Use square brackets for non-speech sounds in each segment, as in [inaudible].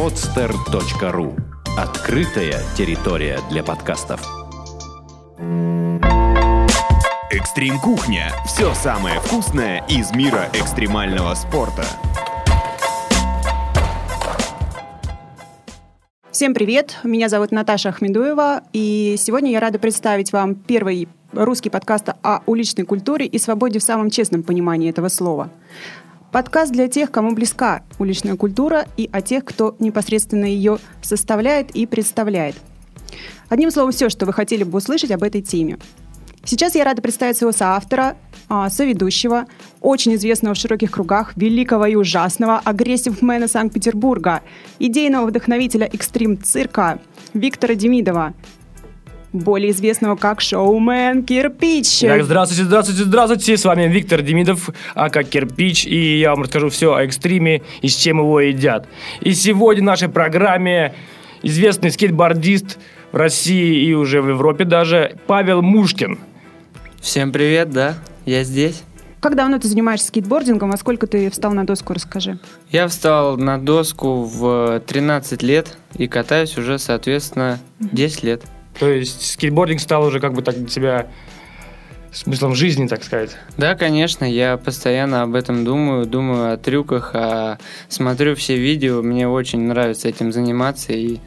podster.ru Открытая территория для подкастов. Экстрим Кухня. Все самое вкусное из мира экстремального спорта. Всем привет! Меня зовут Наташа Ахмедуева, и сегодня я рада представить вам первый русский подкаст о уличной культуре и свободе в самом честном понимании этого слова. Подкаст для тех, кому близка уличная культура, и о тех, кто непосредственно ее составляет и представляет. Одним словом, все, что вы хотели бы услышать об этой теме. Сейчас я рада представить своего соавтора, а, соведущего, очень известного в широких кругах, великого и ужасного агрессив-мена Санкт-Петербурга, идейного вдохновителя экстрим-цирка Виктора Демидова, более известного как шоумен Кирпич. Так, здравствуйте, здравствуйте, здравствуйте. С вами Виктор Демидов, а как Кирпич, и я вам расскажу все о экстриме и с чем его едят. И сегодня в нашей программе известный скейтбордист в России и уже в Европе даже Павел Мушкин. Всем привет, да, я здесь. Как давно ты занимаешься скейтбордингом, а сколько ты встал на доску, расскажи. Я встал на доску в 13 лет и катаюсь уже, соответственно, 10 лет. То есть скейтбординг стал уже как бы так для тебя смыслом жизни, так сказать. Да, конечно, я постоянно об этом думаю, думаю о трюках, а смотрю все видео, мне очень нравится этим заниматься, и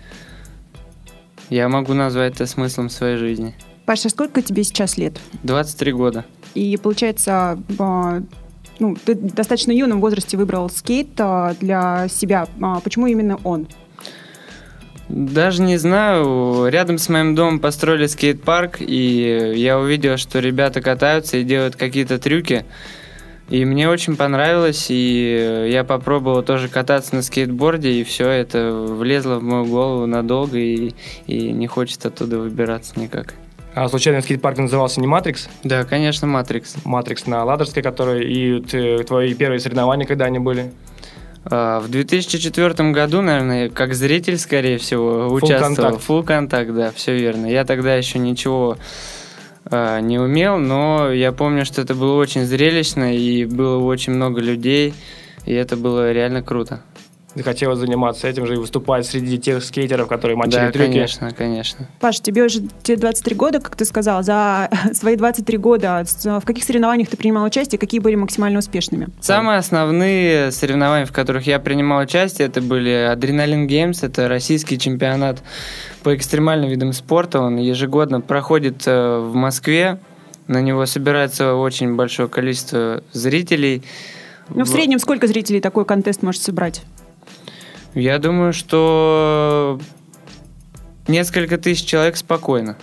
я могу назвать это смыслом своей жизни. Паша, сколько тебе сейчас лет? 23 года. И получается, а, ну, ты в достаточно юном возрасте выбрал скейт а, для себя. А почему именно он? Даже не знаю. Рядом с моим домом построили скейт-парк, и я увидел, что ребята катаются и делают какие-то трюки. И мне очень понравилось, и я попробовал тоже кататься на скейтборде, и все это влезло в мою голову надолго, и, и не хочет оттуда выбираться никак. А случайно скейт-парк назывался не Матрикс? Да, конечно, Матрикс. Матрикс на Ладожской, который и твои первые соревнования, когда они были? А, в 2004 году, наверное, как зритель, скорее всего, Full участвовал. Full контакт, да, все верно. Я тогда еще ничего э, не умел, но я помню, что это было очень зрелищно, и было очень много людей, и это было реально круто захотелось заниматься этим же и выступать среди тех скейтеров, которые мочили да, трюки. конечно, конечно. Паш, тебе уже тебе 23 года, как ты сказал. За [laughs] свои 23 года в каких соревнованиях ты принимал участие, какие были максимально успешными? Самые основные соревнования, в которых я принимал участие, это были Адреналин Геймс, это российский чемпионат по экстремальным видам спорта. Он ежегодно проходит э, в Москве. На него собирается очень большое количество зрителей. Ну, в среднем сколько зрителей такой контест может собрать? Я думаю, что несколько тысяч человек спокойно.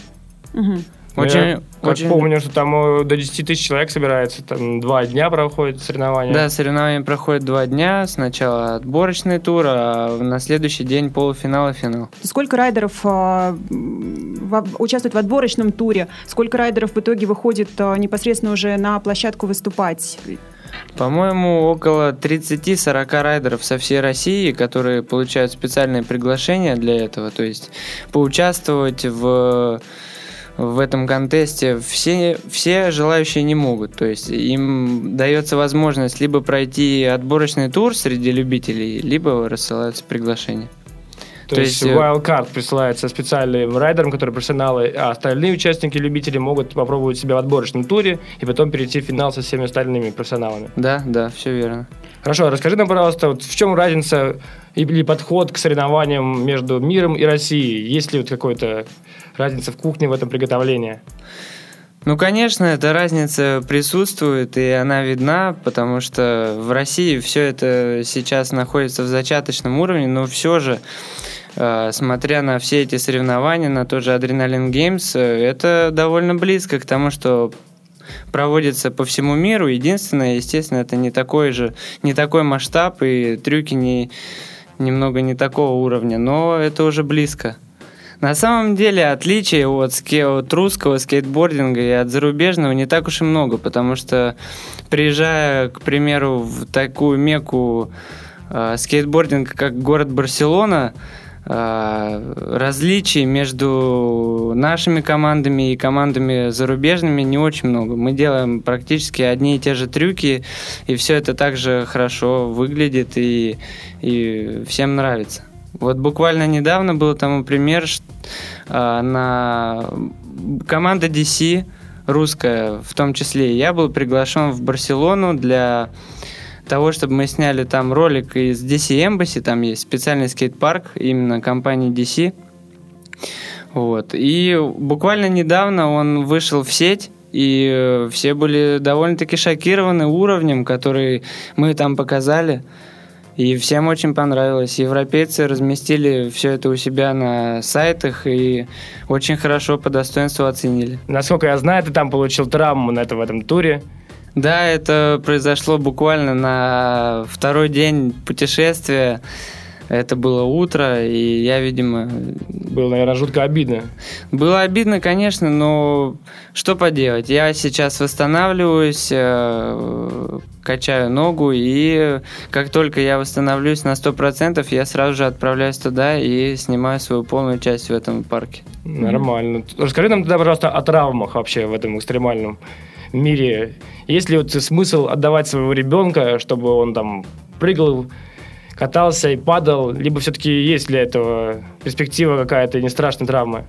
Угу. Очень, я очень... помню, что там э, до 10 тысяч человек собирается, там два дня проходят соревнования. Да, соревнования проходят два дня. Сначала отборочный тур, а на следующий день полуфинал и финал. Сколько райдеров э, в, участвует в отборочном туре? Сколько райдеров в итоге выходит э, непосредственно уже на площадку выступать? По-моему, около 30-40 райдеров со всей России, которые получают специальные приглашения для этого, то есть поучаствовать в в этом контесте все, все желающие не могут. То есть им дается возможность либо пройти отборочный тур среди любителей, либо рассылаются приглашения. То, То есть, есть э, wildcard присылается специальным райдерам, которые профессионалы, а остальные участники, любители могут попробовать себя в отборочном туре и потом перейти в финал со всеми остальными профессионалами. Да, да, все верно. Хорошо, расскажи нам, пожалуйста, вот в чем разница или подход к соревнованиям между миром и Россией? Есть ли вот какая-то разница в кухне в этом приготовлении? Ну, конечно, эта разница присутствует, и она видна, потому что в России все это сейчас находится в зачаточном уровне, но все же смотря на все эти соревнования, на тот же Адреналин Геймс, э, это довольно близко к тому, что проводится по всему миру. Единственное, естественно, это не такой же, не такой масштаб, и трюки не, немного не такого уровня, но это уже близко. На самом деле отличий от, ски, от русского скейтбординга и от зарубежного не так уж и много, потому что приезжая, к примеру, в такую меку э, скейтбординга, как город Барселона, Э, различий между нашими командами и командами зарубежными не очень много. Мы делаем практически одни и те же трюки, и все это также хорошо выглядит и, и всем нравится. Вот буквально недавно был тому пример ш- а, на команда DC русская, в том числе. Я был приглашен в Барселону для того, чтобы мы сняли там ролик из DC Embassy, там есть специальный скейт-парк именно компании DC. Вот. И буквально недавно он вышел в сеть, и э, все были довольно-таки шокированы уровнем, который мы там показали. И всем очень понравилось. Европейцы разместили все это у себя на сайтах и очень хорошо по достоинству оценили. Насколько я знаю, ты там получил травму на это, в этом туре. Да, это произошло буквально на второй день путешествия. Это было утро, и я, видимо, Было, наверное, жутко обидно. Было обидно, конечно, но что поделать? Я сейчас восстанавливаюсь, э, качаю ногу, и как только я восстановлюсь на 100%, я сразу же отправляюсь туда и снимаю свою полную часть в этом парке. Нормально. Расскажи нам тогда, пожалуйста, о травмах вообще в этом экстремальном мире. Есть ли вот смысл отдавать своего ребенка, чтобы он там прыгал, катался и падал, либо все-таки есть для этого перспектива какая-то и не страшная травма?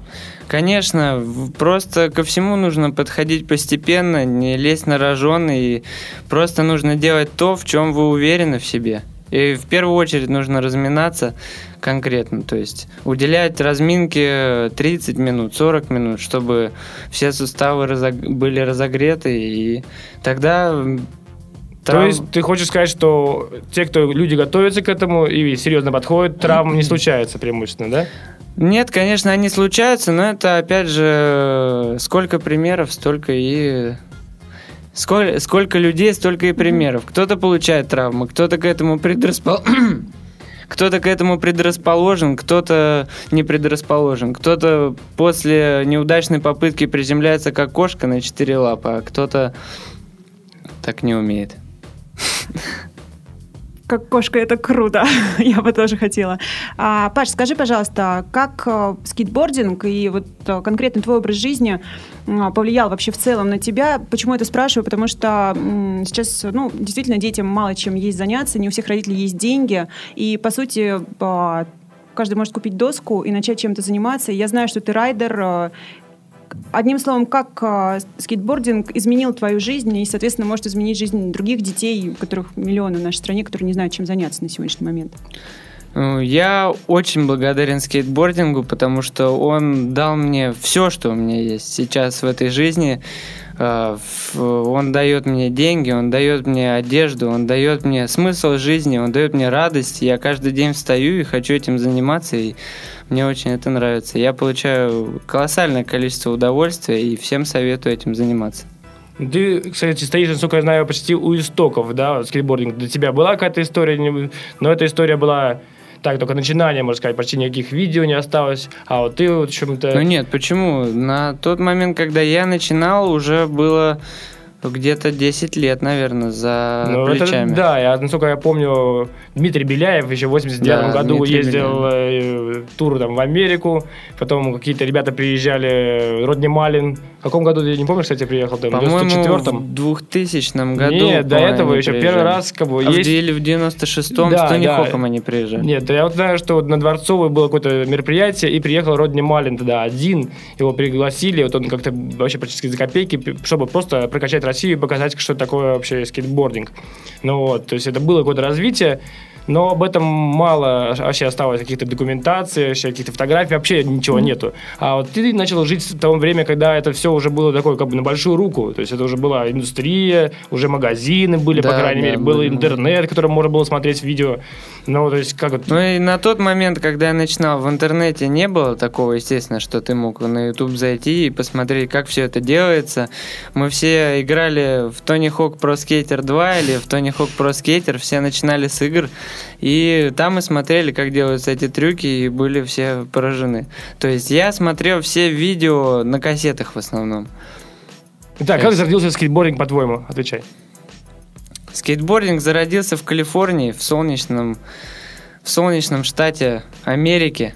Конечно, просто ко всему нужно подходить постепенно, не лезть на рожон, и просто нужно делать то, в чем вы уверены в себе. И в первую очередь нужно разминаться конкретно, то есть уделять разминке 30 минут, 40 минут, чтобы все суставы разог- были разогреты, и тогда... м, То есть ты хочешь сказать, что те, кто люди готовятся к этому и серьезно подходят, травм не случается преимущественно, да? Нет, конечно, они случаются, но это, опять же, сколько примеров, столько и... Сколько, сколько людей, столько и примеров. Кто-то получает травмы, кто-то к этому предрасположен. [clears throat] Кто-то к этому предрасположен, кто-то не предрасположен. Кто-то после неудачной попытки приземляется как кошка на четыре лапы, а кто-то так не умеет. [laughs] Как кошка, это круто. [laughs] Я бы тоже хотела. А, Паш, скажи, пожалуйста, как э, скейтбординг и вот э, конкретно твой образ жизни м, повлиял вообще в целом на тебя? Почему это спрашиваю? Потому что м, сейчас, ну, действительно, детям мало чем есть заняться, не у всех родителей есть деньги, и, по сути, а, каждый может купить доску и начать чем-то заниматься. Я знаю, что ты райдер, э, Одним словом, как э, скейтбординг изменил твою жизнь и, соответственно, может изменить жизнь других детей, у которых миллионы в нашей стране, которые не знают, чем заняться на сегодняшний момент? Ну, Я очень благодарен скейтбордингу, потому что он дал мне все, что у меня есть сейчас в этой жизни. Э, Он дает мне деньги, он дает мне одежду, он дает мне смысл жизни, он дает мне радость. Я каждый день встаю и хочу этим заниматься, и мне очень это нравится. Я получаю колоссальное количество удовольствия и всем советую этим заниматься. Ты, кстати, стоишь, насколько я знаю, почти у истоков, да, скейтбординг. Для тебя была какая-то история, но эта история была так, только начинание, можно сказать, почти никаких видео не осталось, а вот ты вот чем-то... Ну нет, почему? На тот момент, когда я начинал, уже было где-то 10 лет, наверное, за Ну, это- плечами. да, я, насколько я помню, Дмитрий Беляев еще в 89 Да, году Дмитрий ездил э, тур там в Америку, потом какие-то ребята приезжали, Родни Малин. В каком году, я не помню, кстати, приехал, там, в По-моему, 94-м? в 2000 году. Нет, до этого еще приезжали. первый раз как бы А в есть... в 96-м Да, с Тони да. Хоком они приезжали. Нет, да я вот знаю, что вот на Дворцовой было какое-то мероприятие, и приехал Родни Малин тогда один, его пригласили, вот он как-то вообще практически за копейки, чтобы просто прокачать Россию и показать, что такое вообще скейтбординг. Ну вот, то есть это было какое-то развитие, но об этом мало вообще осталось каких-то документаций, вообще каких-то фотографий, вообще ничего нету. А вот ты начал жить в то время, когда это все уже было такое как бы на большую руку, то есть это уже была индустрия, уже магазины были, по Да, крайней да, мере, был были. интернет, в котором можно было смотреть видео. Ну, то есть как вот Ну и на тот момент, когда я начинал в интернете, не было такого, естественно, что ты мог на YouTube зайти и посмотреть, как все это делается. Мы все играли в Tony Hawk Pro Skater 2 или в Tony Hawk Pro Skater, все начинали с игр, и там мы смотрели, как делаются эти трюки, и были все поражены. То есть я смотрел все видео на кассетах в основном. Так, как зародился скейтбординг, по-твоему? Отвечай. Скейтбординг зародился в Калифорнии, в солнечном, в солнечном штате Америки.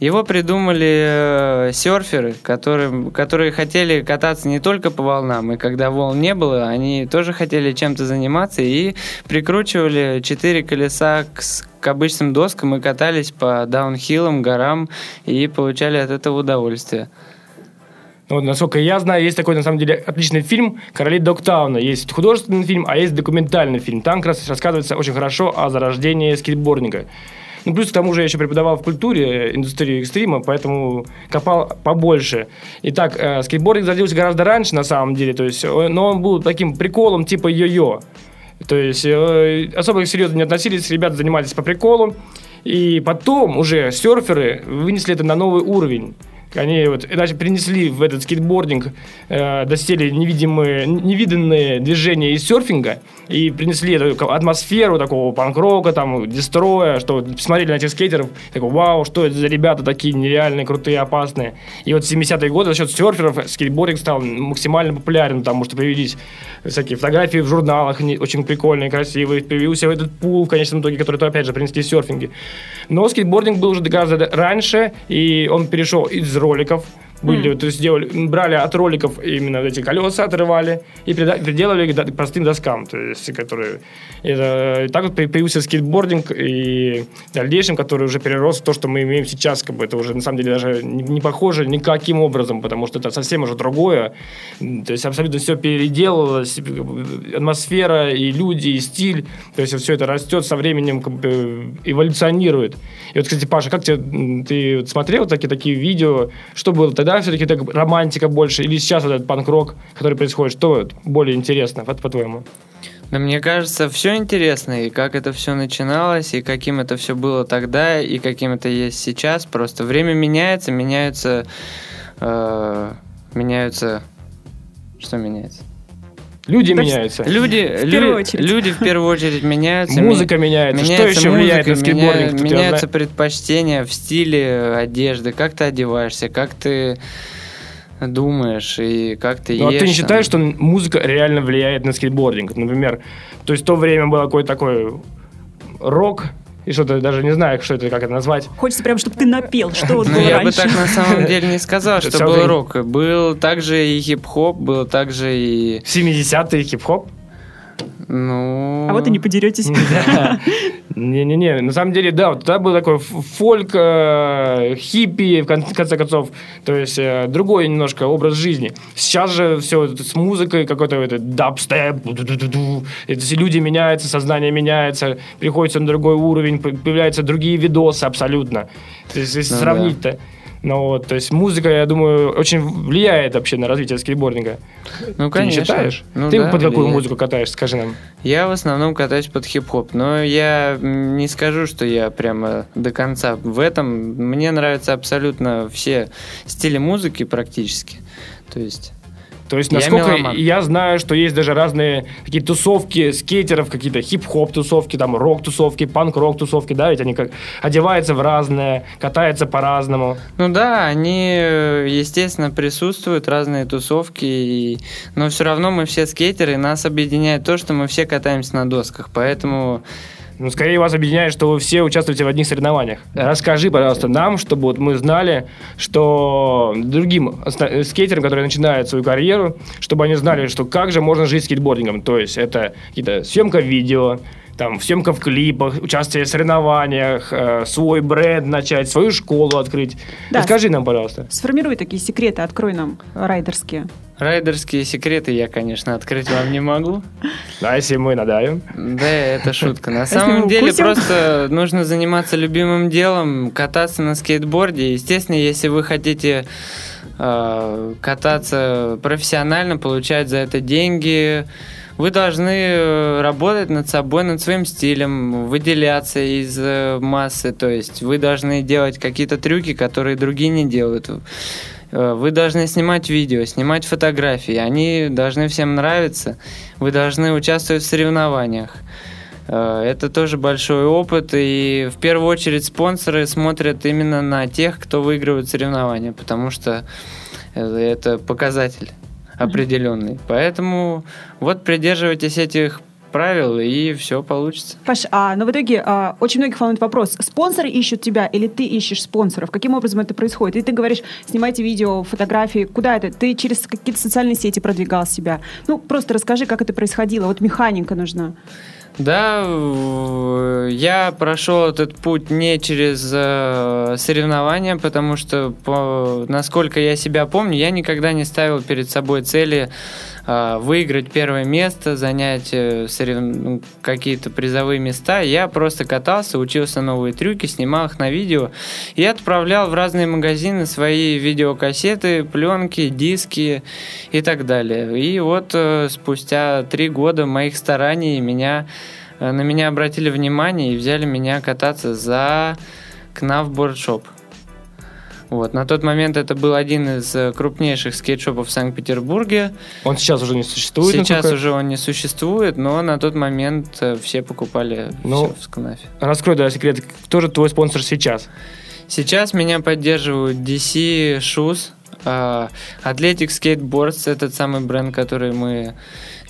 Его придумали э, серферы, которые, которые хотели кататься не только по волнам, и когда волн не было, они тоже хотели чем-то заниматься и прикручивали четыре колеса к, к обычным доскам и катались по даунхиллам, горам и получали от этого удовольствие. Ну, Вот, насколько я знаю, есть такой, на самом деле, отличный фильм «Короли Догтауна». Есть художественный фильм, а есть документальный фильм. Там как раз рассказывается очень хорошо о зарождении скейтбординга. Ну, плюс к тому же я еще преподавал в культуре индустрию экстрима, поэтому копал побольше. Итак, э, скейтбординг зародился гораздо раньше, на самом деле, то есть, э, но он был таким приколом типа йо-йо. То есть э, особо серьезно не относились, ребята занимались по приколу. И потом уже серферы вынесли это на новый уровень. Они вот иначе принесли в этот скейтбординг э, доселе невидимые, невиданные движения из серфинга и принесли эту атмосферу такого панк-рока, там, дестроя, что вот посмотрели на этих скейтеров, такой, вау, что это за ребята такие нереальные, крутые, опасные. И вот в 70-е годы за счет серферов скейтбординг стал максимально популярен, потому что появились всякие фотографии в журналах, они очень прикольные, красивые, появился этот пул в конечном итоге, который, то, опять же, принесли серфинги. Но скейтбординг был уже гораздо раньше, и он перешел из роликов, были, то есть делали, брали от роликов именно эти колеса, отрывали и приделали к простым доскам, то есть, которые... Это, и так вот появился скейтбординг, и в дальнейшем, который уже перерос в то, что мы имеем сейчас, как бы это уже на самом деле даже не, не похоже никаким образом, потому что это совсем уже другое, то есть абсолютно все переделалось, атмосфера и люди, и стиль, то есть все это растет со временем, как бы эволюционирует. И вот, кстати, Паша, как тебе, ты смотрел такие, такие видео, что было тогда все-таки так романтика больше, или сейчас вот этот панк-рок, который происходит, что более интересно, по-твоему? Да мне кажется, все интересно, и как это все начиналось, и каким это все было тогда, и каким это есть сейчас. Просто время меняется, меняются... э, меняются... Что меняется? Люди Да, меняются. Люди, В первую лю- очередь. люди в первую очередь меняются. Музыка Ме- меняется. Что меняется еще влияет на музыка, скейтбординг? меня- меняются знаю- предпочтения в стиле одежды, как ты одеваешься, как ты думаешь и как ты Ну, а ты не считаешь, что музыка реально влияет на скейтбординг? Например, то есть в то время было какой-то такой рок, и что-то даже не знаю, что это, как это назвать. Хочется прям, чтобы ты напел, что вот Ну, было я бы так на самом деле не сказал, что был рок. Был также и хип-хоп, был также и... 70-е хип-хоп? Ну... А вот и не подеретесь. [laughs] Не-не-не, на самом деле, да, вот тогда был такой фольк, э, хиппи, в кон- в конце концов, то есть э, другой немножко образ жизни. Сейчас же все с музыкой, какой-то этот дабстеп, это все люди меняются, сознание меняется, приходится на другой уровень, появляются другие видосы абсолютно. То есть, если Ну да. Ну вот, то есть музыка, я думаю, очень влияет вообще на развитие скейтбординга. Ну, Ты не конечно. считаешь? Ну Ты да, под какую влияет. музыку катаешь, скажи нам. Я в основном катаюсь под хип-хоп, но я не скажу, что я прямо до конца в этом. Мне нравятся абсолютно все стили музыки практически. То есть... То есть, Я насколько меломан. я знаю, что есть даже разные такие тусовки скейтеров, какие-то хип-хоп тусовки, там рок-тусовки, панк-рок тусовки, да, ведь они как одеваются в разное, катаются по-разному. Ну да, они, естественно, присутствуют, разные тусовки, и... но все равно мы все скейтеры, и нас объединяет то, что мы все катаемся на досках, поэтому... Ну, скорее вас объединяет, что вы все участвуете в одних соревнованиях. Расскажи, пожалуйста, нам, чтобы вот мы знали, что другим скейтерам, которые начинают свою карьеру, чтобы они знали, что как же можно жить скейтбордингом. То есть это какие-то съемка видео, там, съемка в клипах, участие в соревнованиях, э, свой бренд начать, свою школу открыть. Да. Расскажи нам, пожалуйста. Сформируй такие секреты, открой нам райдерские. Райдерские секреты я, конечно, открыть вам не могу. А если мы надавим? Да, это шутка. На самом деле просто нужно заниматься любимым делом, кататься на скейтборде. Естественно, если вы хотите э, кататься профессионально, получать за это деньги, вы должны э, работать над собой, над своим стилем, выделяться из э, массы. То есть вы должны делать какие-то трюки, которые другие не делают. Э, Вы должны снимать видео, снимать фотографии. Они должны всем нравиться. Вы должны участвовать в соревнованиях. Это тоже большой опыт, и в первую очередь спонсоры смотрят именно на тех, кто выигрывает соревнования, потому что это показатель [laughs] определенный. Поэтому вот придерживайтесь этих правил, и все получится. Паш, а, но в итоге а, очень многих волнует вопрос, спонсоры ищут тебя или ты ищешь спонсоров? Каким образом это происходит? И ты говоришь, снимайте видео, фотографии, куда это? Ты через какие-то социальные сети продвигал себя? Ну, просто расскажи, как это происходило. Вот механика нужна. Да, в- я прошел этот путь не через э, соревнования, потому что, насколько я себя помню, я никогда не ставил перед собой цели э, выиграть первое место, занять э, сорев- ну, какие-то призовые места. Я просто катался, учился новые трюки, снимал их на видео и отправлял в разные магазины свои видеокассеты, пленки, диски и так далее. И вот э, спустя три года моих стараний меня э, на меня обратили внимание и взяли меня кататься за Knauf Board Shop. Вот. На тот момент это был один из э, крупнейших скейтшопов в Санкт-Петербурге. Он сейчас уже не существует. Сейчас насколько- уже он не существует, но на тот момент э, все покупали Ну, все в Скнафе. Раскрой, да, секрет. Кто же твой спонсор сейчас? Сейчас меня поддерживают DC Shoes, а, Athletic Skateboards, этот самый бренд, который мы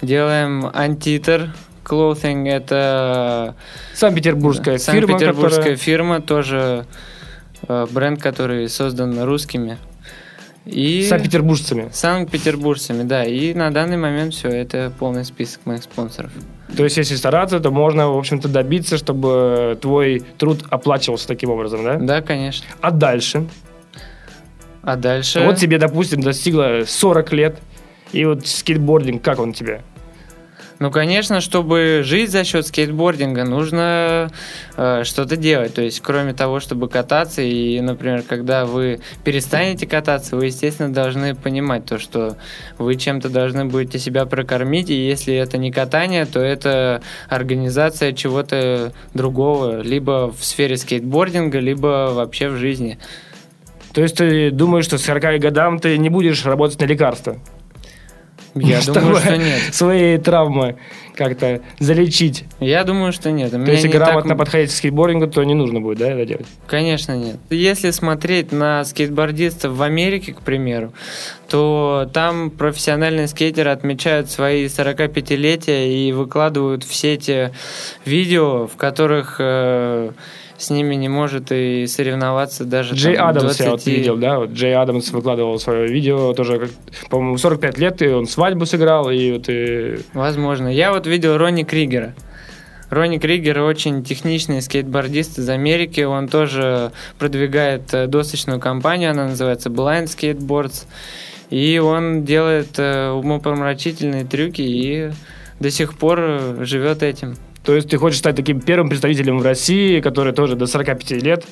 делаем, Antiter Clothing, это Санкт-Петербургская да, фирма, Санкт-Петербургская которая... фирма, тоже бренд, который создан русскими. И Санкт-Петербуржцами. Санкт-Петербуржцами, да. И на данный момент все, это полный список моих спонсоров. То есть, если стараться, то можно, в общем-то, добиться, чтобы твой труд оплачивался таким образом, да? Да, конечно. А дальше? А дальше... Вот тебе, допустим, достигло 40 лет, и вот скейтбординг, как он тебе? Ну, конечно, чтобы жить за счет скейтбординга, нужно э, что-то делать. То есть, кроме того, чтобы кататься, и, например, когда вы перестанете кататься, вы, естественно, должны понимать то, что вы чем-то должны будете себя прокормить, и если это не катание, то это организация чего-то другого, либо в сфере скейтбординга, либо вообще в жизни. То есть ты думаешь, что с 40 годам ты не будешь работать на лекарства? Я [laughs] думаю, Чтобы что нет. Свои травмы как-то залечить. Я думаю, что нет. То если не так грамотно подходить к скейтбордингу, то не нужно будет, да, это делать? Конечно, нет. Если смотреть на скейтбордистов в Америке, к примеру, то там профессиональные скейтеры отмечают свои 45-летия и выкладывают в сети видео, в которых э, с ними не может и соревноваться даже Джей там, Адамс я вот 20 видел, да, вот Джей Адамс выкладывал свое видео, тоже, по-моему, 45 лет, и он свадьбу сыграл, и вот и... Возможно. Я вот видел Ронни Кригера. Ронни Кригер очень техничный скейтбордист из Америки. Он тоже продвигает э, досочную компанию, она называется Blind Skateboards. И он делает э, умопомрачительные трюки и до сих пор э, живет этим. То есть ты хочешь стать таким первым представителем в России, который тоже до 45 лет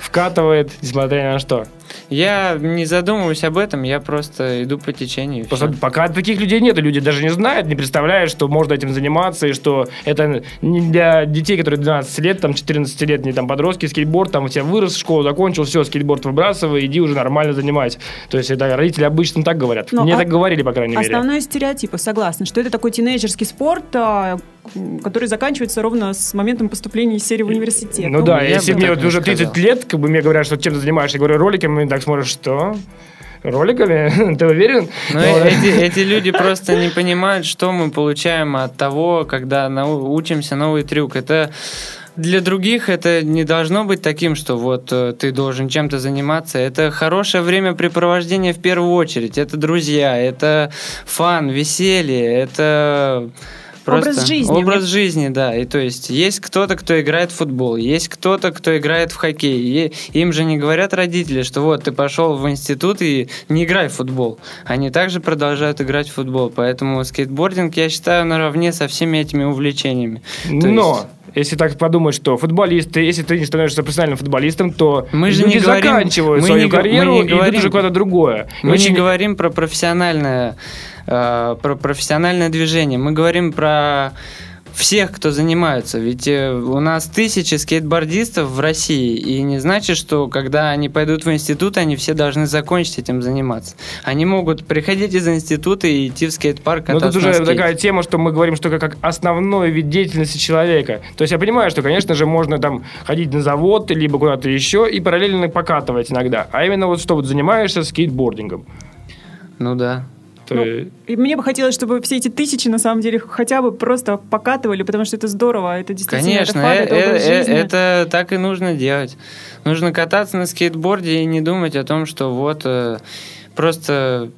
вкатывает, несмотря ни на что. Я не задумываюсь об этом, я просто иду по течению. Просто пока таких людей нет, люди даже не знают, не представляют, что можно этим заниматься, и что это не для детей, которые 12 лет, там 14-летние там подростки, скейтборд, там у тебя вырос, школу закончил, все, скейтборд выбрасывай, иди уже нормально занимайся. То есть это родители обычно так говорят. Ну, Мне а- так говорили, по крайней мере. Основной стереотип, согласна, что это такой тинейджерский спорт, а, который заканчивается ровно с моментом поступления из серии в университет. Ну да, я если мне вот не уже 30 сказал. лет, как бы мне говорят, что чем ты занимаешься, я говорю, роликами, и так смотришь, что? Роликами? [laughs] Ты уверен? Но Ну, эти, эти люди просто не понимают, что мы получаем от того, когда нау- учимся новый трюк. Это для других это не должно быть таким, что вот э, ты должен чем-то заниматься. Это хорошее времяпрепровождение в первую очередь. Это друзья, это фан, веселье, это просто Образ жизни. Образ жизни, да. И то есть есть кто-то, кто играет в футбол, есть кто-то, кто играет в хоккей. И им же не говорят родители, что вот ты пошел в институт и не играй в футбол. Они также продолжают играть в футбол. Поэтому скейтбординг я считаю наравне со всеми этими увлечениями. То Но, есть- если так подумать, что футболисты, если ты не становишься профессиональным футболистом, то Мы же люди не говорим- заканчивают мы свою не го- мы карьеру не и идут уже куда-то другое. Мы очень- не говорим про профессиональное, э, про профессиональное движение. Мы говорим про всех, кто занимается. Ведь э, у нас тысячи скейтбордистов в России, и не значит, что когда они пойдут в институт, они все должны закончить этим заниматься. Они могут приходить из института и идти в скейт-парк Но кататься тут уже на скейте. такая тема, что мы говорим, что как основной вид деятельности человека. То есть я понимаю, что, конечно же, можно там ходить на завод, либо куда-то еще и параллельно покатывать иногда. А именно вот что вот занимаешься скейтбордингом. Ну да. То Ну, и мне бы хотелось, чтобы все эти тысячи, на самом деле, хотя бы просто покатывали, потому что это здорово, это действительно Конечно, это э- это образ э- э- жизни. это так и нужно делать. Нужно кататься на скейтборде и не думать о том, что вот э, просто,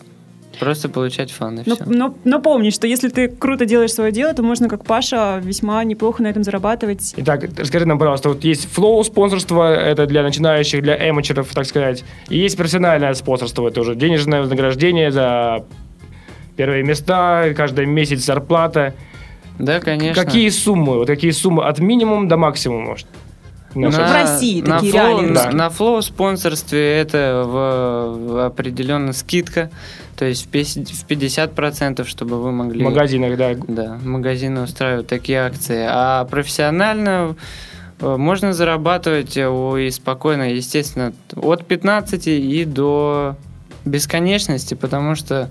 просто получать фан и Но, все. но, но помни, что если ты круто делаешь свое дело, то можно, как Паша, весьма неплохо на этом зарабатывать. Итак, расскажи нам, пожалуйста, вот есть флоу спонсорство, это для начинающих, для эмочеров, так сказать. И есть профессиональное спонсорство, это уже денежное вознаграждение за первые места, каждый месяц зарплата. Да, конечно. Какие суммы? Вот какие суммы от минимума до максимума, может? В России на такие flow, реалии на, русские. на flow спонсорстве это в, в определенно скидка, то есть в 50%, в 50% чтобы вы могли... В магазинах, да. Да, магазины устраивают такие акции. А профессионально э, можно зарабатывать э, и спокойно, естественно, от 15 и до бесконечности, потому что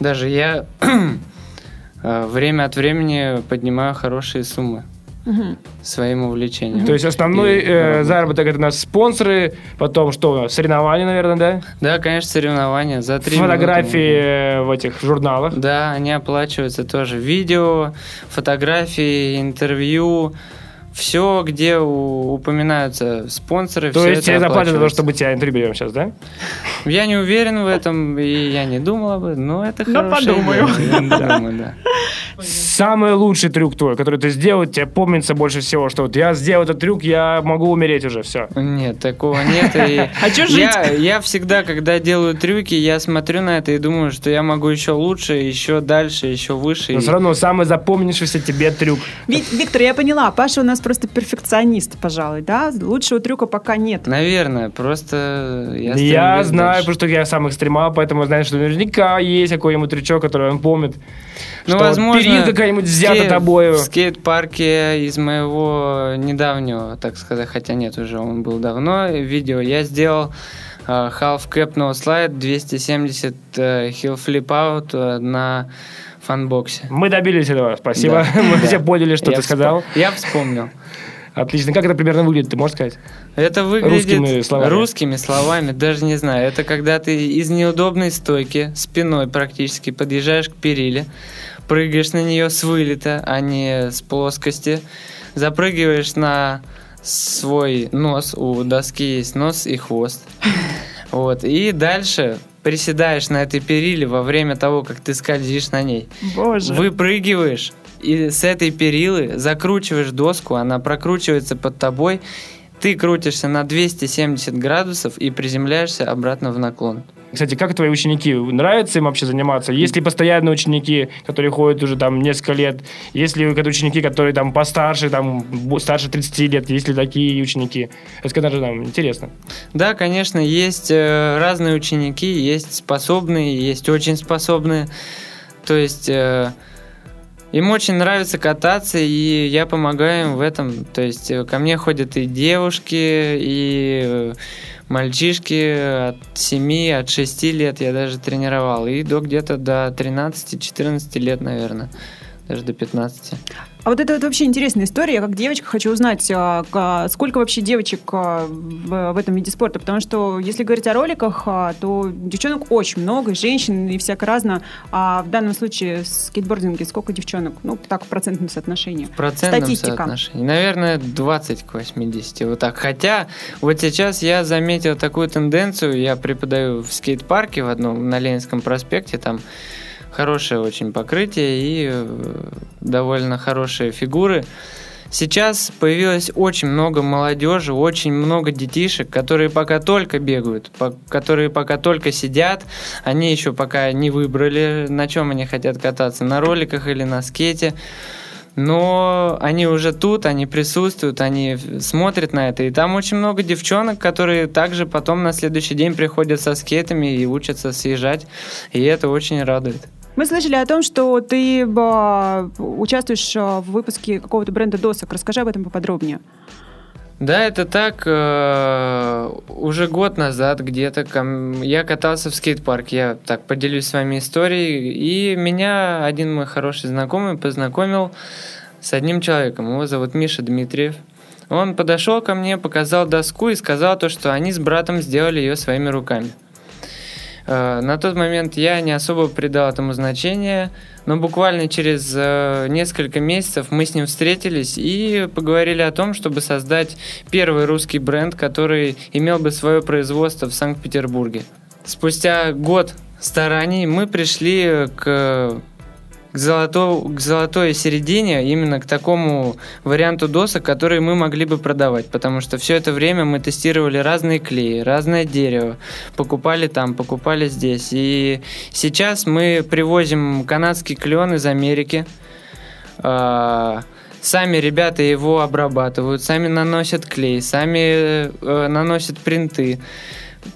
даже я [clears throat] э, время от времени поднимаю хорошие суммы Мгм. своим увлечением. То есть основной И э, заработок это у нас спонсоры, потом что у нас? Соревнования, наверное, да? Да, конечно, соревнования за три Фотографии минуты. э, в этих журналах. Да, они оплачиваются тоже. Видео, фотографии, интервью. Все, где у- упоминаются спонсоры, То всё есть тебе заплатят за то, чтобы тебя интервью берем сейчас, да? Я не уверен в этом, и я не думал об этом, но это Но хорошая подумаю. идея. Самый лучший трюк твой, который ты сделал, тебе помнится больше всего, что вот я сделал этот трюк, я могу умереть уже, все. Нет, такого нет. [laughs] А чё жить? я, всегда, когда делаю трюки, я смотрю на это и думаю, что я могу еще лучше, еще дальше, еще выше. Но все равно самый запомнившийся тебе трюк. Ви- Виктор, я поняла, Паша у нас просто перфекционист, пожалуй, да? Лучшего трюка пока нет. Наверное, просто я Я, знаю, дальше. потому что я сам экстремал, поэтому знаю, что наверняка есть какой-нибудь трючок, который он помнит. Ну, что возможно, перил какая-нибудь взята тобою. В скейт-парке из моего недавнего, так сказать, хотя нет, уже он был давно, видео, я сделал э, half cab noseslide 270 э, heelflip out э, на фанбоксе. Мы добились этого, спасибо. Да, [laughs] Мы да. все поняли, что Я ты сказал. вспом- Я вспомнил. Отлично. Как это примерно выглядит, ты можешь сказать? Это выглядит Русскими словами. русскими словами, даже не знаю. Это когда ты из неудобной стойки, спиной практически, подъезжаешь к периле, прыгаешь на нее с вылета, а не с плоскости, запрыгиваешь на свой нос, у доски есть нос и хвост. [laughs] Вот. И дальше приседаешь на этой периле во время того, как ты скользишь на ней. Боже. Выпрыгиваешь и с этой перилы закручиваешь доску, она прокручивается под тобой, ты крутишься на 270 градусов и приземляешься обратно в наклон. Кстати, как твои ученики? Нравится им вообще заниматься? Есть ли постоянные ученики, которые ходят уже там несколько лет? Есть ли ученики, которые там постарше, там старше 30 лет? Есть ли такие ученики? Расскажи нам, интересно. Да, конечно, есть э, разные ученики, есть способные, есть очень способные. То есть э, им очень нравится кататься, и я помогаю им в этом. То есть э, ко мне ходят и девушки, и э, мальчишки от 7, от 6 лет я даже тренировал, и до где-то до 13-14 лет, наверное, даже до 15. А вот это вот вообще интересная история. Я как девочка хочу узнать, а, сколько вообще девочек а, в, этом виде спорта. Потому что, если говорить о роликах, а, то девчонок очень много, женщин, и всяко разно. А в данном случае в скейтбординге сколько девчонок? Ну, так, в процентном соотношении. В процентном Статистика. соотношении. Наверное, 20 к 80. Вот так. Хотя, вот сейчас я заметил такую тенденцию. Я преподаю в скейт-парке в одном на Ленинском проспекте. Там хорошее очень покрытие и э, довольно хорошие фигуры. Сейчас появилось очень много молодежи, очень много детишек, которые пока только бегают, по- которые пока только сидят, они еще пока не выбрали, на чем они хотят кататься, на роликах или на скейте. Но они уже тут, они присутствуют, они смотрят на это. И там очень много девчонок, которые также потом на следующий день приходят со скейтами и учатся съезжать. И это очень радует. Мы слышали о том, что ты участвуешь а, в выпуске какого-то бренда досок. Расскажи об этом поподробнее. Да, это так. э, Уже год назад где-то ко я катался в скейт-парке. Я так поделюсь с вами историей. И меня один мой хороший знакомый познакомил с одним человеком. Его зовут Миша Дмитриев. Он подошел ко мне, показал доску и сказал то, что они с братом сделали ее своими руками. Э, На тот момент я не особо придал этому значения, но буквально через э, несколько месяцев мы с ним встретились и поговорили о том, чтобы создать первый русский бренд, который имел бы свое производство в Санкт-Петербурге. Спустя год стараний мы пришли к к, золото, к золотой середине, именно к такому варианту досок, которые мы могли бы продавать, потому что все это время мы тестировали разные клеи, разное дерево, покупали там, покупали здесь. И сейчас мы привозим канадский клен из Америки. А, Сами ребята его обрабатывают, сами наносят клей, сами э, наносят принты.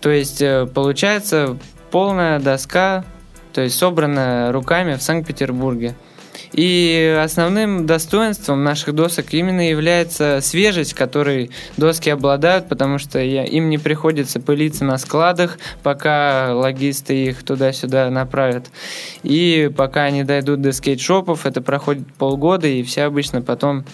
То есть э, получается полная доска то есть собрана руками в Санкт-Петербурге. И основным достоинством наших досок именно является свежесть, которой доски обладают, потому что я, им не приходится пылиться на складах, пока логисты их туда-сюда направят. И пока они дойдут до скейт-шопов, это проходит полгода, и все обычно потом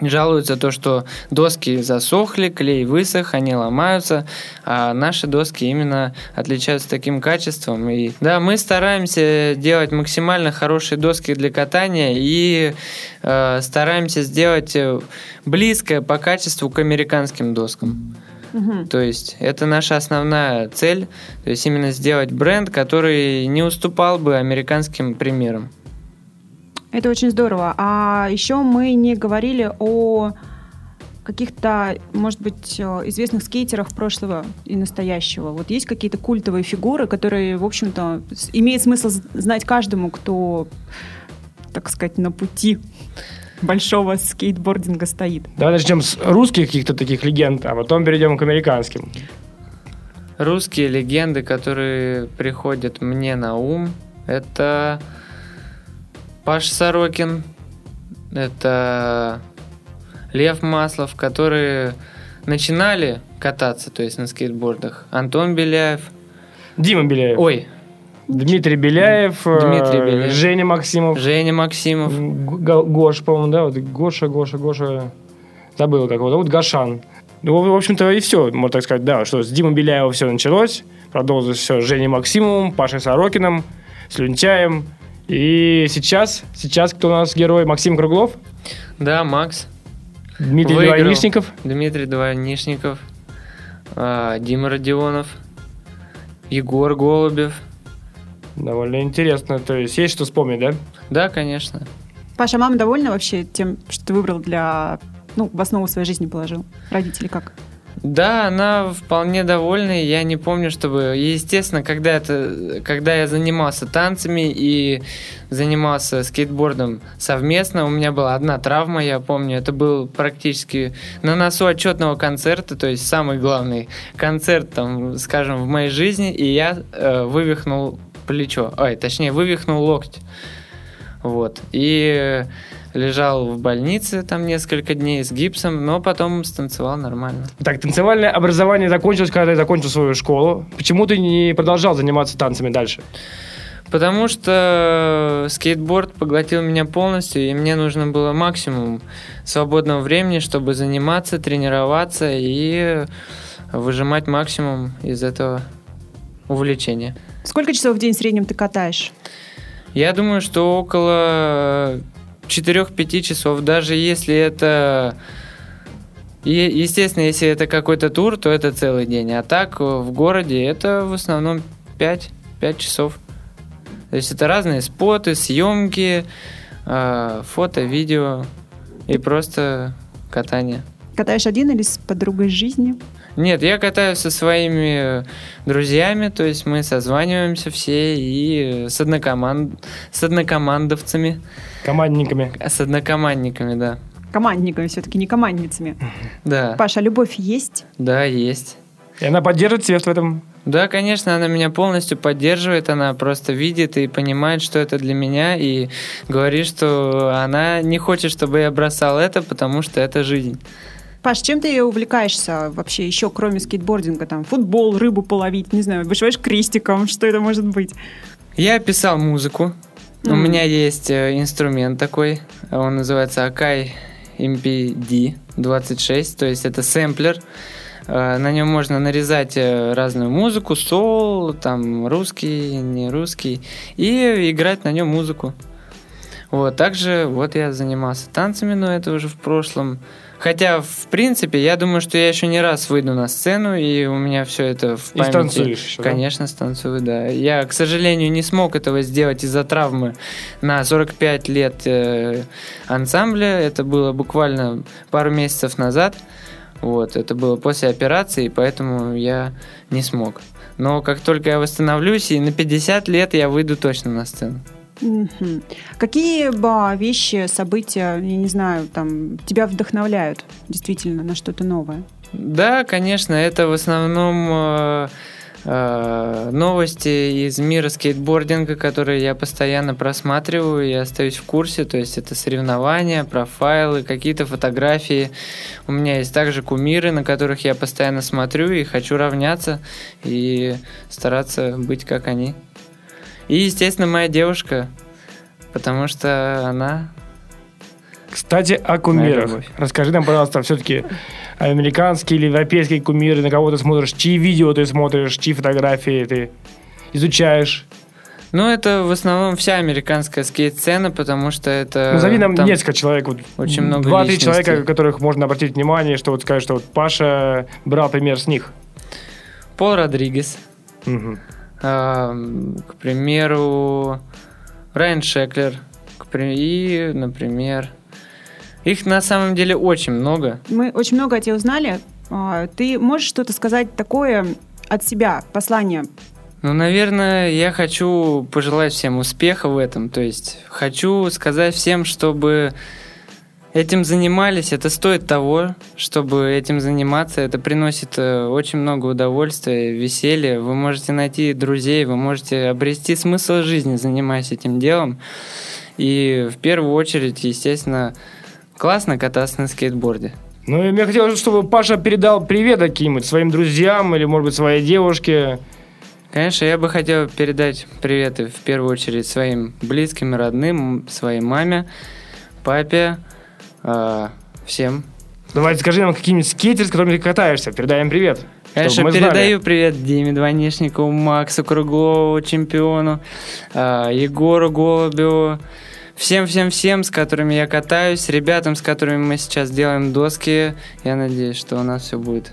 жалуются то, что доски засохли, клей высох, они ломаются, а наши доски именно отличаются таким качеством. И да, мы стараемся делать максимально хорошие доски для катания и э, стараемся сделать э, близкое по качеству к американским доскам. Мгм. То есть это наша основная цель, то есть именно сделать бренд, который не уступал бы американским примерам. Это очень здорово. А еще мы не говорили о каких-то, может быть, э, известных скейтерах прошлого и настоящего. Вот есть какие-то культовые фигуры, которые, в общем-то, имеет смысл знать каждому, кто, так сказать, на пути большого скейтбординга стоит. Давай начнем с русских каких-то таких легенд, а потом перейдем к американским. Русские легенды, которые приходят мне на ум, это Паш Сорокин, это Лев Маслов, которые начинали кататься, то есть на скейтбордах. Антон Беляев. Дима Беляев. Ой, Дмитрий Беляев. э, Дмитрий Беляев. Женя Максимов. Женя Максимов. Гош, по-моему, да? Вот Гоша, Гоша, Гоша. Забыл, как его зовут. Гашан. Ну, в общем-то, и все, можно так сказать, да, что с Димой Беляева все началось, продолжилось все с Женей Максимовым, Пашей Сорокиным, с Люнтяем. И сейчас, сейчас кто у нас герой? Максим Круглов, Да, Макс. Дмитрий Выиграл. Двойничников. Дмитрий Двойнишников. а, Дима Родионов. Егор Голубев. Довольно интересно. То есть есть что вспомнить, да? Да, конечно. Паша, мама довольна вообще тем, что ты выбрал для... Ну, в основу своей жизни положил. Родители как? Да, она вполне довольна. Я не помню, чтобы... Естественно, когда, это, когда я занимался танцами и занимался скейтбордом совместно, у меня была одна травма, я помню. Это был практически на носу отчетного концерта, то есть самый главный концерт, там, скажем, в моей жизни, и я э, вывихнул плечо. Ой, точнее, вывихнул локоть. Вот. И лежал в больнице там несколько дней с гипсом, но потом станцевал нормально. Так, танцевальное образование закончилось, когда ты закончил свою школу. Почему ты не продолжал заниматься танцами дальше? Потому что скейтборд поглотил меня полностью, и мне нужно было максимум свободного времени, чтобы заниматься, тренироваться и выжимать максимум из этого увлечения. Сколько часов в день в среднем ты катаешь? Я думаю, что около 4-5 часов, даже если это... Естественно, если это какой-то тур, то это целый день. А так в городе это в основном 5, 5 часов. То есть это разные споты, съемки, э, фото, видео и просто катание. Катаешь один или с подругой жизни? Нет, я катаюсь со своими друзьями, то есть мы созваниваемся все и с, однокоманд... с однокомандовцами, Командниками. с однокомандниками, да. Командниками все-таки, не командницами. Да, Паша, любовь есть? да, есть. И она поддерживает тебя в этом. Да, конечно, она меня полностью поддерживает, она просто видит и понимает, что это для меня, и говорит, что она не хочет, чтобы я бросал это, потому что это жизнь. Паш, чем ты увлекаешься вообще еще, кроме скейтбординга? Там футбол, рыбу половить, не знаю, вышиваешь крестиком, [laughs] что это может быть? Я писал музыку. У Мгм. меня есть э, инструмент такой. Он называется Akai MPD 26. То есть это сэмплер. Э, на нем можно нарезать э, разную музыку, сол, там русский, не русский, и играть на нем музыку. Вот, также вот я занимался танцами, но это уже в прошлом. Хотя, в принципе, я думаю, что я еще не раз выйду на сцену, и у меня все это в памяти. И станцуешь еще, Конечно, станцую, да. Я, к сожалению, не смог этого сделать из-за травмы на 45 лет э, ансамбля. Это было буквально пару месяцев назад. Вот, это было после операции, поэтому я не смог. Но как только я восстановлюсь, и на 50 лет я выйду точно на сцену. Мгм. Какие вещи, события, я не знаю, там тебя вдохновляют действительно на что-то новое? Да, конечно, это в основном э, э, новости из мира скейтбординга, которые я постоянно просматриваю и остаюсь в курсе. То есть это соревнования, профайлы, какие-то фотографии. У меня есть также кумиры, на которых я постоянно смотрю и хочу равняться и стараться быть как они. И, естественно, моя девушка, потому что она Кстати, о кумирах. Расскажи нам, пожалуйста, все-таки американские или европейские кумиры, на кого ты смотришь, чьи видео ты смотришь, чьи фотографии ты изучаешь. Ну, это в основном вся американская скейт-сцена, потому что это... Назови нам там несколько человек, вот очень много два-три человека, которых можно обратить внимание, что вот сказать, что вот Паша брал пример с них. Пол Родригес, Мгм. К примеру, Райан Шеклер, и, например... Их на самом деле очень много. Мы очень много о тебе узнали. А, Ты можешь что-то сказать такое от себя, послание? Ну, наверное, я хочу пожелать всем успеха в этом. То есть хочу сказать всем, чтобы этим занимались. Это стоит того, чтобы этим заниматься. Это приносит э, очень много удовольствия, веселья. Вы можете найти друзей, вы можете обрести смысл жизни, занимаясь этим делом. И в первую очередь, естественно, классно кататься на скейтборде. Ну, и мне хотелось, чтобы Паша передал привет каким-нибудь своим друзьям или, может быть, своей девушке. Конечно, я бы хотел передать приветы в первую очередь своим близким и родным, своей маме, папе, а, всем. Давай скажи нам какие-нибудь скейтеры, с которыми ты катаешься. Передай им привет. Конечно, мы знали. передаю привет Диме Двойнишникову, Максу Круглову, чемпиону, а, Егору Голубеву, всем-всем-всем, с которыми я катаюсь, ребятам, с которыми мы сейчас делаем доски. Я надеюсь, что у нас все будет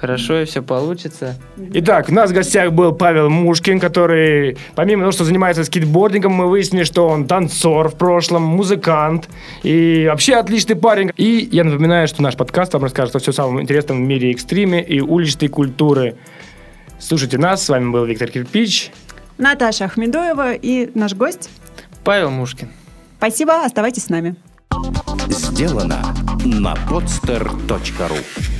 хорошо и все получится. Итак, у нас в гостях был Павел Мушкин, который, помимо того, что занимается скейтбордингом, мы выяснили, что он танцор в прошлом, музыкант и вообще отличный парень. И я напоминаю, что наш подкаст вам расскажет о все самом интересном в мире экстриме и уличной культуры. Слушайте нас, с вами был Виктор Кирпич. Наташа Ахмедоева и наш гость. Павел Мушкин. Спасибо, оставайтесь с нами. Сделано на podster.ru